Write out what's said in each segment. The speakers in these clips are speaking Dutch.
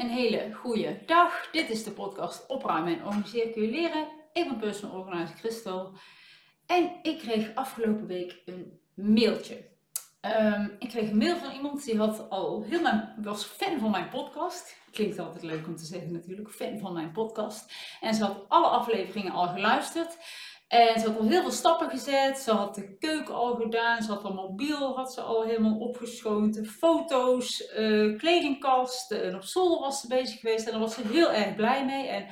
een hele goede dag. Dit is de podcast Opruimen en Organiseren. Ik ben personal organizer Christel. En ik kreeg afgelopen week een mailtje. Ehm, ik kreeg een mail van iemand die had al heel mijn, was fan van mijn podcast. Klinkt altijd leuk om te zeggen natuurlijk, fan van mijn podcast. En ze had alle afleveringen al geluisterd. En ze had al heel veel stappen gezet. Ze had de keuken al gedaan. Ze had al mobiel had ze al helemaal opgeschoten. Foto's, uh, kledingkast. En op zolder was ze bezig geweest. En daar was ze heel erg blij mee. En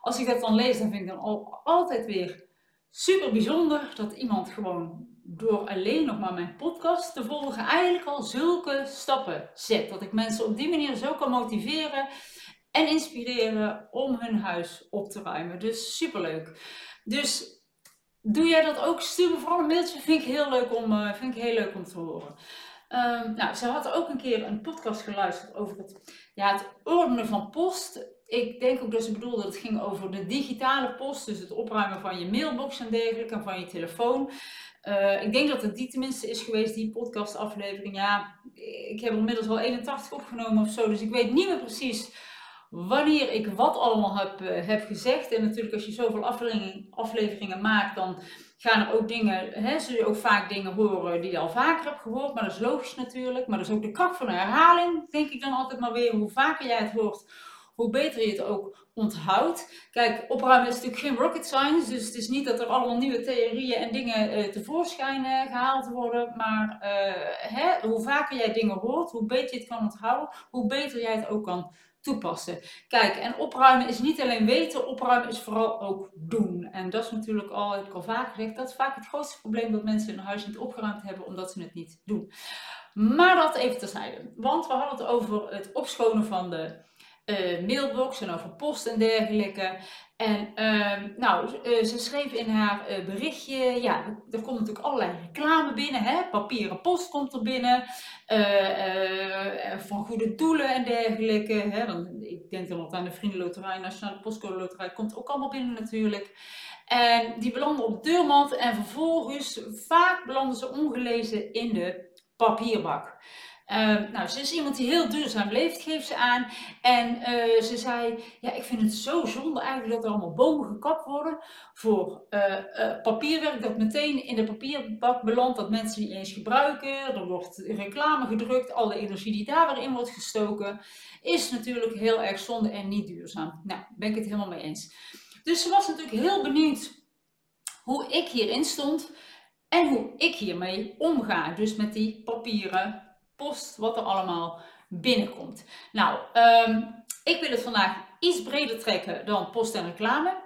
als ik dat dan lees, dan vind ik dan al, altijd weer super bijzonder dat iemand gewoon door alleen nog maar mijn podcast te volgen eigenlijk al zulke stappen zet. Dat ik mensen op die manier zo kan motiveren en inspireren om hun huis op te ruimen. Dus superleuk. Dus Doe jij dat ook? Stuur me vooral een mailtje. Vind ik heel leuk om, uh, vind ik heel leuk om te horen. Um, nou, ze had ook een keer een podcast geluisterd over het, ja, het ordenen van post. Ik denk ook dat ze bedoelde dat het ging over de digitale post. Dus het opruimen van je mailbox en dergelijke en van je telefoon. Uh, ik denk dat het die tenminste is geweest, die podcastaflevering. Ja, ik heb inmiddels wel 81 opgenomen of zo. Dus ik weet niet meer precies wanneer ik wat allemaal heb, uh, heb gezegd. En natuurlijk als je zoveel afleveringen, maakt, dan gaan er ook dingen, hè, zul je ook vaak dingen horen die je al vaker hebt gehoord. Maar dat is logisch natuurlijk. Maar dat is ook de kracht van de herhaling, denk ik dan altijd maar weer. Hoe vaker jij het hoort, hoe beter je het ook onthoudt. Kijk, opruimen is natuurlijk geen rocket science, dus het is niet dat er allemaal nieuwe theorieën en dingen uh, tevoorschijn uh, gehaald worden. Maar hè, hoe vaker jij dingen hoort, hoe beter je het kan onthouden, hoe beter jij het ook kan toepassen. Kijk, en opruimen is niet alleen weten, opruimen is vooral ook doen. En dat is natuurlijk al, heb ik al vaak gezegd, dat is vaak het grootste probleem dat mensen hun huis niet opgeruimd hebben omdat ze het niet doen. Maar dat even terzijde. Want we hadden het over het opschonen van de uh, mailbox en over post en dergelijke. En uh, nou, uh, ze schreef in haar uh, berichtje, ja, er komt natuurlijk allerlei reclame binnen, hè? papieren post komt er binnen, van goede doelen en dergelijke. Hè? Dan, ik denk dan altijd aan de Vriendenloterij, Nationale Postcode Loterij, komt ook allemaal binnen natuurlijk. En die belanden op de deurmand en vervolgens, vaak belanden ze ongelezen in de papierbak. Uh, nou, ze is iemand die heel duurzaam leeft, geeft ze aan. En uh, ze zei, ja, ik vind het zo zonde eigenlijk dat er allemaal bomen gekapt worden voor uh, papierwerk dat meteen in de papierbak belandt, dat mensen niet eens gebruiken. Er wordt reclame gedrukt, alle energie die daar weer in wordt gestoken, is natuurlijk heel erg zonde en niet duurzaam. Nou, ben ik het helemaal mee eens. Dus ze was natuurlijk heel benieuwd hoe ik hierin stond en hoe ik hiermee omga. Dus met die papieren post, wat er allemaal binnenkomt. Nou, um, ik wil het vandaag iets breder trekken dan post en reclame.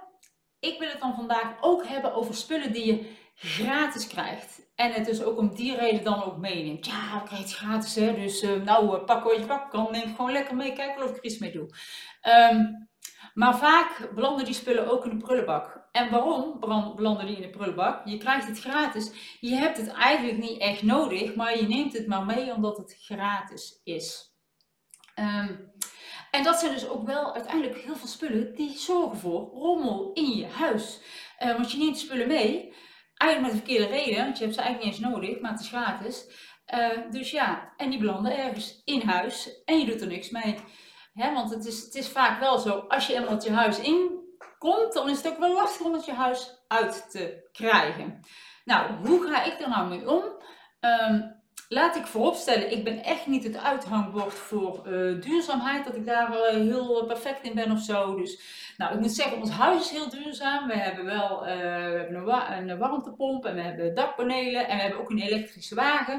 Ik wil het dan vandaag ook hebben over spullen die je gratis krijgt. En het dus ook om die reden dan ook meeneemt. Ja, ik krijg het gratis hè, dus uh, nou uh, pak wat je pak kan, neem gewoon lekker mee, kijk of ik er iets mee doe. Um, maar vaak belanden die spullen ook in de prullenbak. En waarom belanden die in de prullenbak? Je krijgt het gratis. Je hebt het eigenlijk niet echt nodig, maar je neemt het maar mee omdat het gratis is. Um, en dat zijn dus ook wel uiteindelijk heel veel spullen die zorgen voor rommel in je huis. Uh, want je neemt spullen mee, eigenlijk met de verkeerde reden, want je hebt ze eigenlijk niet eens nodig, maar het is gratis. Uh, dus ja, en die belanden ergens in huis en je doet er niks mee want het is, het is vaak wel zo, als je eenmaal je huis inkomt, dan is het ook wel lastig om het je huis uit te krijgen. Nou, hoe ga ik er nou mee om? Um, laat ik vooropstellen, ik ben echt niet het uithangbord voor uh, duurzaamheid, dat ik daar uh, heel perfect in ben of zo. Dus, nou, ik moet zeggen, ons huis is heel duurzaam. We hebben wel uh, we hebben een, een, warmtepomp en we hebben dakpanelen en we hebben ook een elektrische wagen.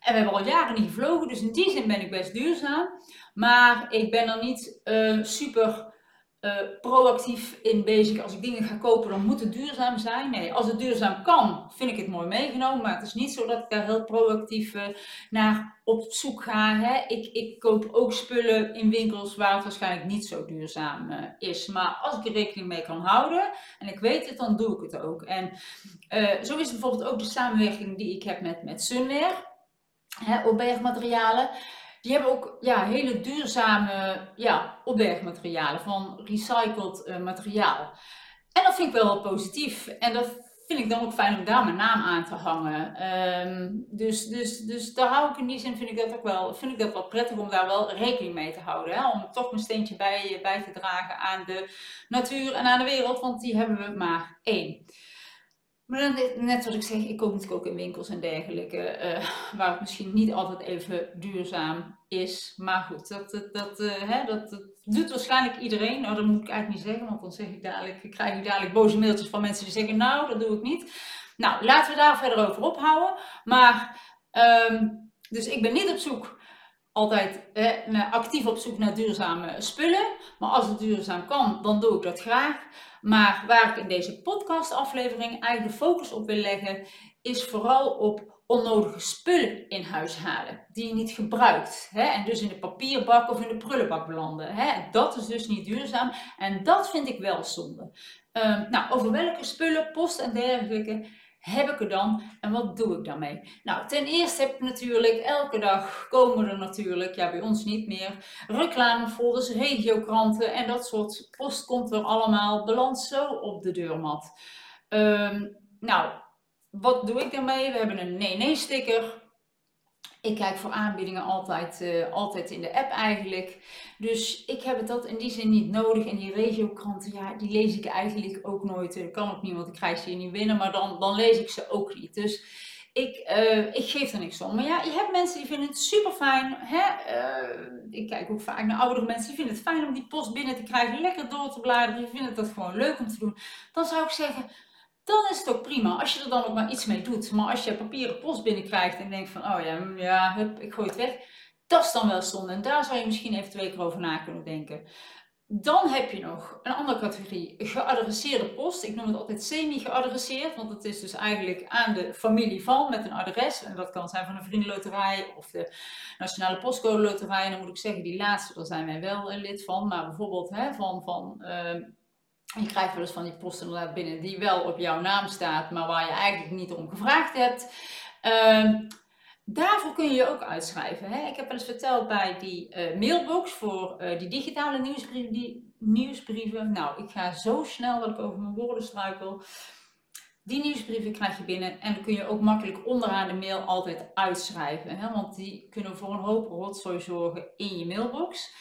En we hebben al jaren niet gevlogen, dus in die zin ben ik best duurzaam. Maar ik ben er niet super uh, proactief in bezig. Als ik dingen ga kopen, dan moet het duurzaam zijn. Nee, als het duurzaam kan, vind ik het mooi meegenomen. Maar het is niet zo dat ik daar heel proactief uh, naar op zoek ga. Hè. Ik, ik koop ook spullen in winkels waar het waarschijnlijk niet zo duurzaam uh, is. Maar als ik er rekening mee kan houden en ik weet het, dan doe ik het ook. En zo is bijvoorbeeld ook de samenwerking die ik heb met, met Sunwear. Op bergmaterialen. Die hebben ook ja, hele duurzame ja, opbergmaterialen van recycled uh, materiaal. En dat vind ik wel positief. En dat vind ik dan ook fijn om daar mijn naam aan te hangen. Ehm, dus, dus, dus daar hou ik in die zin, vind ik dat ook wel, vind ik dat wel prettig om daar wel rekening mee te houden. Hè? Om toch mijn steentje bij, bij te dragen aan de natuur en aan de wereld, want die hebben we maar één. Maar dan, net wat ik zeg, ik koop natuurlijk ook in winkels en dergelijke, uh, waar het misschien niet altijd even duurzaam is. Maar goed, dat, dat, uh, hè, dat, doet waarschijnlijk iedereen. Nou, dat moet ik eigenlijk niet zeggen, want dan zeg ik dadelijk, krijg ik dadelijk boze mailtjes van mensen die zeggen, nou, dat doe ik niet. Nou, laten we daar verder over ophouden. Maar, um, dus ik ben niet op zoek altijd eh, actief op zoek naar duurzame spullen. Maar als het duurzaam kan, dan doe ik dat graag. Maar waar ik in deze podcastaflevering eigenlijk de focus op wil leggen, is vooral op onnodige spullen in huis halen die je niet gebruikt. Hè? En dus in de papierbak of in de prullenbak belanden. Hè? Dat is dus niet duurzaam en dat vind ik wel zonde. Um, nou, over welke spullen, post en dergelijke heb ik er dan en wat doe ik daarmee? Nou, ten eerste heb ik natuurlijk elke dag komen er natuurlijk, ja bij ons niet meer, reclamefolders, regiokranten en dat soort post komt er allemaal beland zo op de deurmat. Um, nou, wat doe ik daarmee? We hebben een nee-nee sticker. Ik kijk voor aanbiedingen altijd, uh, altijd in de app eigenlijk. Dus ik heb het dat in die zin niet nodig. En die regiokranten, ja, die lees ik eigenlijk ook nooit. Dat kan ook niet, want ik krijg ze hier niet binnen. Maar dan, dan lees ik ze ook niet. Dus ik, uh, ik geef er niks om. Maar ja, je hebt mensen die vinden het super fijn. Ik kijk ook vaak naar oudere mensen die vinden het fijn om die post binnen te krijgen. Lekker door te bladeren. Die vinden het gewoon leuk om te doen. Dan zou ik zeggen dan is het ook prima als je er dan ook maar iets mee doet. Maar als je papieren post binnenkrijgt en denkt van, oh ja, mm, ja hup, ik gooi het weg. Dat is dan wel zonde. En daar zou je misschien even twee keer over na kunnen denken. Dan heb je nog een andere categorie, geadresseerde post. Ik noem het altijd semi-geadresseerd, want het is dus eigenlijk aan de familie van met een adres. En dat kan zijn van een vriendenloterij of de Nationale Postcode Loterij. En dan moet ik zeggen, die laatste, daar zijn wij wel een lid van. Maar bijvoorbeeld hè, van, van uh, je krijgt wel eens van die posten binnen die wel op jouw naam staat, maar waar je eigenlijk niet om gevraagd hebt. Uh, daarvoor kun je je ook uitschrijven. Hè? Ik heb wel eens verteld bij die uh, mailbox voor uh, die digitale nieuwsbrieven, die nieuwsbrieven. Nou, ik ga zo snel dat ik over mijn woorden struikel. Die nieuwsbrieven krijg je binnen en dan kun je ook makkelijk onderaan de mail altijd uitschrijven. Hè? Want die kunnen voor een hoop rotzooi zorgen in je mailbox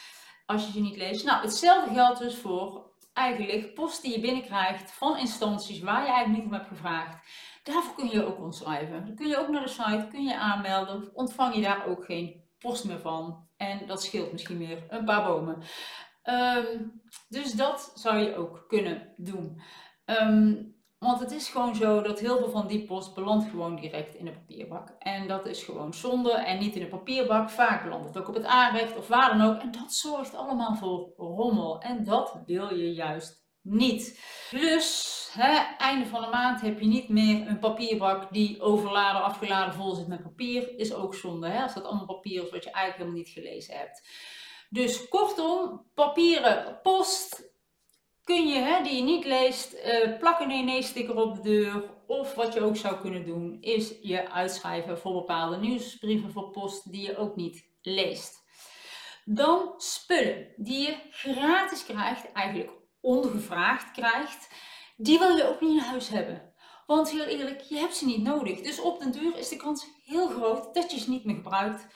als je ze niet leest. Nou, hetzelfde geldt dus voor eigenlijk post die je binnenkrijgt van instanties waar je eigenlijk niet om hebt gevraagd. Daarvoor kun je ook ontschrijven. Dan kun je ook naar de site, kun je aanmelden, ontvang je daar ook geen post meer van. En dat scheelt misschien weer een paar bomen. Um, dus dat zou je ook kunnen doen. Um, want het is gewoon zo dat heel veel van die post belandt gewoon direct in de papierbak. En dat is gewoon zonde en niet in de papierbak. Vaak belandt het ook op het aanrecht of waar dan ook. En dat zorgt allemaal voor rommel. En dat wil je juist niet. Dus, hè, einde van de maand heb je niet meer een papierbak die overladen, afgeladen vol zit met papier. Is ook zonde, hè, als dat allemaal papier is wat je eigenlijk helemaal niet gelezen hebt. Dus kortom, papieren post kun je, hè, die je niet leest, uh, plak een nee-sticker op de deur. Of wat je ook zou kunnen doen, is je uitschrijven voor bepaalde nieuwsbrieven voor post die je ook niet leest. Dan spullen die je gratis krijgt, eigenlijk ongevraagd krijgt, die wil je ook niet in huis hebben. Want heel eerlijk, je hebt ze niet nodig. Dus op den duur is de kans heel groot dat je ze niet meer gebruikt.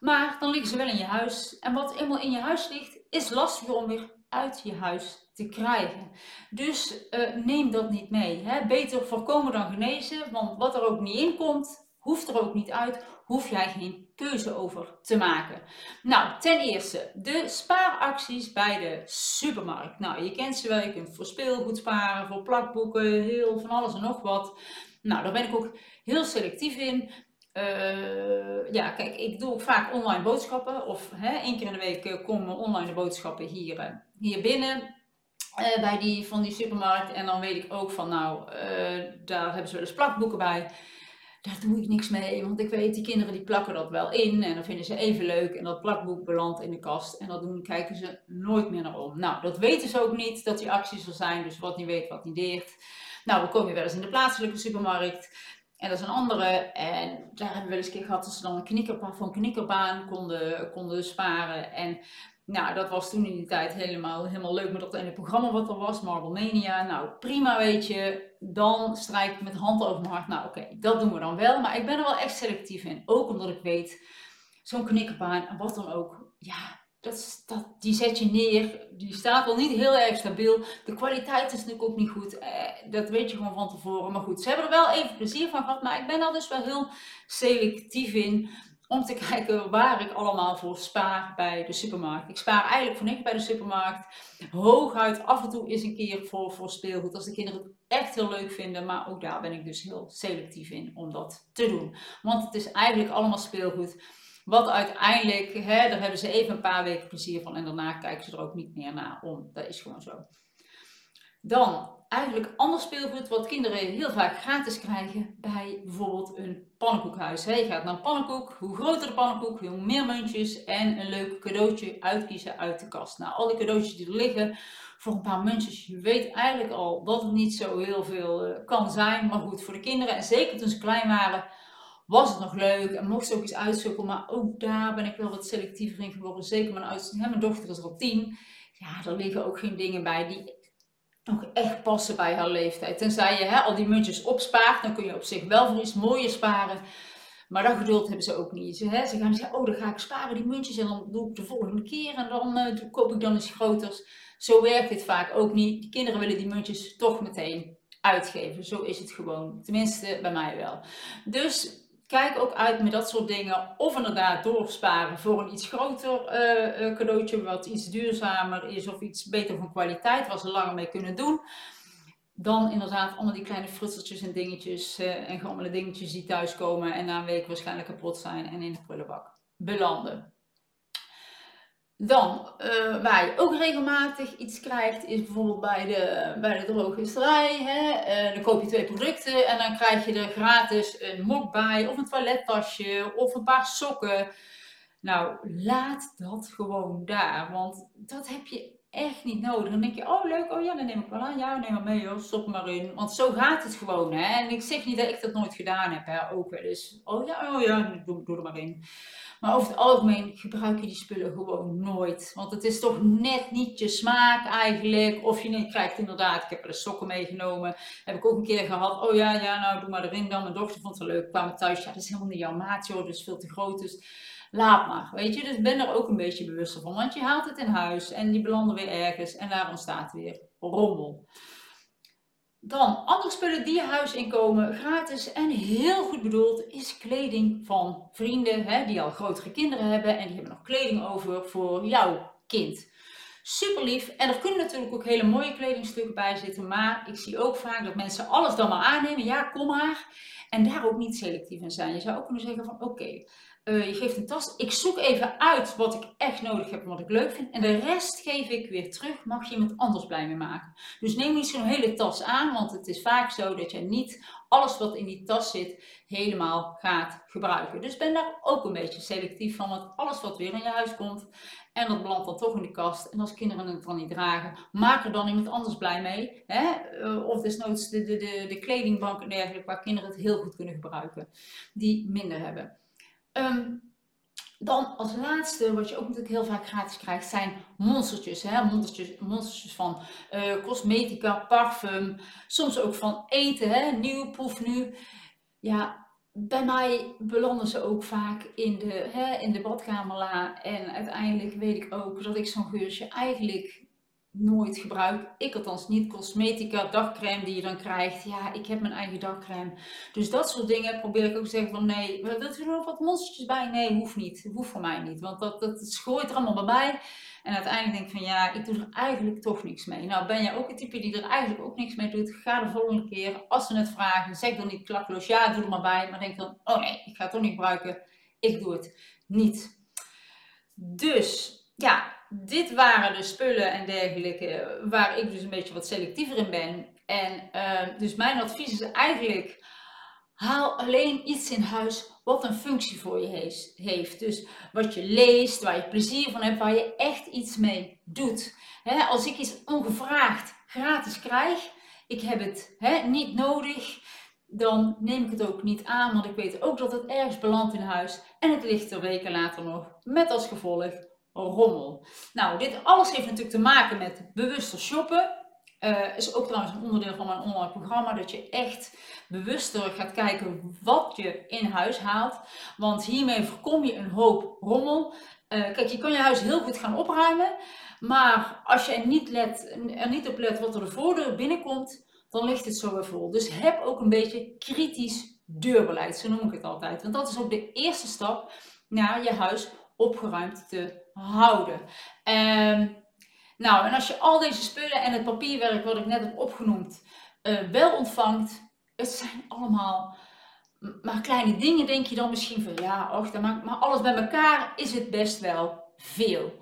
Maar dan liggen ze wel in je huis. En wat eenmaal in je huis ligt, is lastiger om weer uit je huis te krijgen. Dus uh, neem dat niet mee. Hè? Beter voorkomen dan genezen, want wat er ook niet in komt, hoeft er ook niet uit, hoef jij geen keuze over te maken. Nou, ten eerste de spaaracties bij de supermarkt. Nou, je kent ze wel, je kunt voor speelgoed sparen, voor plakboeken, heel van alles en nog wat. Nou, daar ben ik ook heel selectief in. Uh, ja, kijk, ik doe vaak online boodschappen. Of hè, één keer in de week uh, komen online boodschappen hier, hier binnen. Bij die, van die supermarkt. En dan weet ik ook van, nou, daar hebben ze wel eens plakboeken bij. Daar doe ik niks mee. Want ik weet, die kinderen die plakken dat wel in. En dan vinden ze even leuk. En dat plakboek belandt in de kast. En dat doen, kijken ze nooit meer naar om. Nou, dat weten ze ook niet, dat die acties er zijn. Dus wat niet weet, wat niet deert. Nou, we komen wel eens in de plaatselijke supermarkt. En dat is een andere. En daar hebben we wel eens een keer gehad dat ze dan een knikkerbaan konden, konden sparen. En nou, dat was toen in die tijd helemaal, helemaal leuk met dat ene programma wat er was, Marble Mania. Nou, prima weet je. Dan strijk ik met hand over mijn hart. Nou, oké, dat doen we dan wel. Maar ik ben er wel echt selectief in. Ook omdat ik weet, zo'n knikkerbaan wat dan ook. Ja, dat, dat, die zet je neer. Die staat wel niet heel erg stabiel. De kwaliteit is natuurlijk ook niet goed. Eh, dat weet je gewoon van tevoren. Maar goed, ze hebben er wel even plezier van gehad. Maar ik ben daar dus wel heel selectief in. Om te kijken waar ik allemaal voor spaar bij de supermarkt. Ik spaar eigenlijk voor niks bij de supermarkt. Hooguit af en toe is een keer voor, voor speelgoed. Als de kinderen het echt heel leuk vinden. Maar ook daar ben ik dus heel selectief in om dat te doen. Want het is eigenlijk allemaal speelgoed wat uiteindelijk, hè, daar hebben ze even een paar weken plezier van en daarna kijken ze er ook niet meer naar om. Dat is gewoon zo. Dan eigenlijk ander speelgoed wat kinderen heel vaak gratis krijgen bij bijvoorbeeld een pannenkoekhuis. Je gaat naar een pannenkoek, hoe groter de pannenkoek, hoe meer muntjes en een leuk cadeautje uitkiezen uit de kast. Nou, al die cadeautjes die er liggen voor een paar muntjes, je weet eigenlijk al dat het niet zo heel veel eh, kan zijn. Maar goed, voor de kinderen en zeker toen ze klein waren, was het nog leuk en mocht ze ook iets uitzoeken. Maar ook daar ben ik wel wat selectiever in geworden. Zeker mijn oudste, mijn dochter is al tien. Ja, er liggen ook geen dingen bij die nog echt passen bij haar leeftijd. Tenzij je hè, al die muntjes opspaart, dan kun je op zich wel voor iets mooier sparen. Maar dat geduld hebben ze ook niet. Ze, hè, ze gaan zeggen, oh dan ga ik sparen die muntjes en dan doe ik de volgende keer en dan uh, koop ik dan iets groters. Zo werkt dit vaak ook niet. Die kinderen willen die muntjes toch meteen uitgeven. Zo is het gewoon. Tenminste, bij mij wel. Dus kijk ook uit met dat soort dingen. Of inderdaad doorsparen voor een iets groter uh, cadeautje, wat iets duurzamer is of iets beter van kwaliteit, waar ze langer mee kunnen doen. Dan inderdaad allemaal die kleine frutseltjes en dingetjes uh, en gammele dingetjes die thuiskomen en na een week waarschijnlijk kapot zijn en in de prullenbak belanden. Dan, uh, waar je ook regelmatig iets krijgt, is bijvoorbeeld bij de, bij de drogisterij. Hè? Uh, dan koop je twee producten en dan krijg je er gratis een mok bij, of een toilettasje, of een paar sokken. Nou, laat dat gewoon daar, want dat heb je echt niet nodig. Dan denk je, oh leuk, oh ja, dan neem ik wel aan. Ja, neem maar mee hoor, stop maar in. Want zo gaat het gewoon, hè. En ik zeg niet dat ik dat nooit gedaan heb, hè. Ook wel. Oh ja, oh ja, doe er maar in. Maar over het algemeen gebruik je die spullen gewoon nooit. Want het is toch net niet je smaak eigenlijk. Of je krijgt inderdaad, ik heb er de sokken meegenomen. Heb ik ook een keer gehad. Oh ja, ja, nou doe maar erin dan. Mijn dochter vond het leuk. Kwamen thuis. Ja, dat is helemaal niet jouw maat joh. Is veel te groot. Dus laat maar. Weet je, dus ben er ook een beetje bewust van. Want je haalt het in huis en die belanden weer ergens. En daar ontstaat weer rommel. Dan andere spullen die je huis inkomen, gratis en heel goed bedoeld, is kleding van vrienden hè, die al grotere kinderen hebben en die hebben nog kleding over voor jouw kind. Super lief. En er kunnen natuurlijk ook hele mooie kledingstukken bij zitten, maar ik zie ook vaak dat mensen alles dan maar aannemen. Ja, kom maar. En daar ook niet selectief in zijn. Je zou ook kunnen zeggen van oké, uh, je geeft een tas. Ik zoek even uit wat ik echt nodig heb en wat ik leuk vind. En de rest geef ik weer terug. Mag je iemand anders blij mee maken. Dus neem niet zo'n hele tas aan. Want het is vaak zo dat je niet alles wat in die tas zit helemaal gaat gebruiken. Dus ben daar ook een beetje selectief van. Want alles wat weer in je huis komt. En dat belandt dan toch in de kast. En als kinderen het dan niet dragen, maak er dan iemand anders blij mee. Hè? Uh, of desnoods de, de, de, de kledingbank en dergelijke. Waar kinderen het heel goed kunnen gebruiken. Die minder hebben. Ehm, dan als laatste, wat je ook natuurlijk heel vaak gratis krijgt, zijn monstertjes. Hè? Monstertjes, monstertjes van uh, cosmetica, parfum, soms ook van eten, hè? nieuw, proef nu. Ja, bij mij belanden ze ook vaak in de, hè, in de badkamerla. En uiteindelijk weet ik ook dat ik zo'n geurtje eigenlijk nooit gebruik. Ik althans niet. Cosmetica, dagcreme die je dan krijgt. Ja, ik heb mijn eigen dagcreme. Dus dat soort dingen probeer ik ook te zeggen van nee, wilt u er nog wat monstertjes bij? Nee, hoeft niet. Hoeft voor mij niet. Want dat, dat schooit er allemaal bij. En uiteindelijk denk ik van ja, ik doe er eigenlijk toch niks mee. Nou, ben jij ook een type die er eigenlijk ook niks mee doet? Ga de volgende keer, als ze het vragen, zeg dan niet klakloos ja, doe er maar bij. Maar denk dan, oh nee, ik ga het toch niet gebruiken. Ik doe het niet. Dus ja, dit waren de spullen en dergelijke waar ik dus een beetje wat selectiever in ben. En uh, dus mijn advies is eigenlijk, haal alleen iets in huis wat een functie voor je heeft. Dus wat je leest, waar je plezier van hebt, waar je echt iets mee doet. als ik iets ongevraagd gratis krijg, ik heb het niet nodig, dan neem ik het ook niet aan, want ik weet ook dat het ergens belandt in huis en het ligt er weken later nog met als gevolg rommel. Nou, dit alles heeft natuurlijk te maken met bewuster shoppen. Uh, is ook trouwens een onderdeel van mijn online programma, dat je echt bewuster gaat kijken wat je in huis haalt. Want hiermee voorkom je een hoop rommel. Uh, kijk, je kan je huis heel goed gaan opruimen, maar als je er niet, let, er niet op let wat er de voordeur binnenkomt, dan ligt het zo weer vol. Dus heb ook een beetje kritisch deurbeleid, zo noem ik het altijd. Want dat is ook de eerste stap naar je huis opgeruimd te houden. Um, nou, en als je al deze spullen en het papierwerk wat ik net heb opgenoemd uh, wel ontvangt, het zijn allemaal maar kleine dingen, denk je dan misschien van ja, och, maar, maar alles bij elkaar is het best wel veel.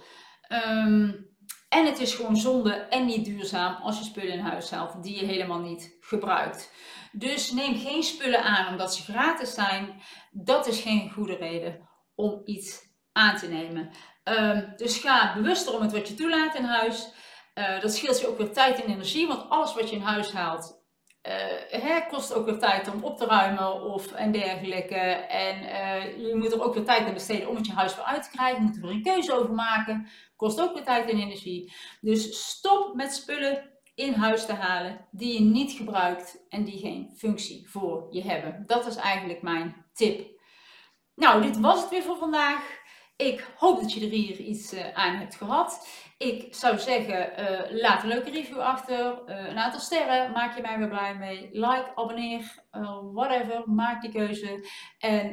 Um, en het is gewoon zonde en niet duurzaam als je spullen in huis haalt die je helemaal niet gebruikt. Dus neem geen spullen aan omdat ze gratis zijn. Dat is geen goede reden om iets aan te nemen. Um, dus ga bewuster om het wat je toelaat in huis. Uh, dat scheelt je ook weer tijd en energie, want alles wat je in huis haalt, uh, hè, kost ook weer tijd om op te ruimen of en dergelijke. En uh, je moet er ook weer tijd aan besteden om het je huis weer uit te krijgen. Je moet er weer een keuze over maken. Kost ook weer tijd en energie. Dus stop met spullen in huis te halen die je niet gebruikt en die geen functie voor je hebben. Dat is eigenlijk mijn tip. Nou, dit was het weer voor vandaag. Ik hoop dat je er hier iets uh, aan hebt gehad. Ik zou zeggen, uh, laat een leuke review achter. Uh, een aantal sterren, maak je mij weer blij mee. Like, abonneer, whatever, maak die keuze. En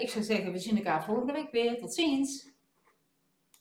ik zou zeggen, we zien elkaar volgende week weer. Tot ziens!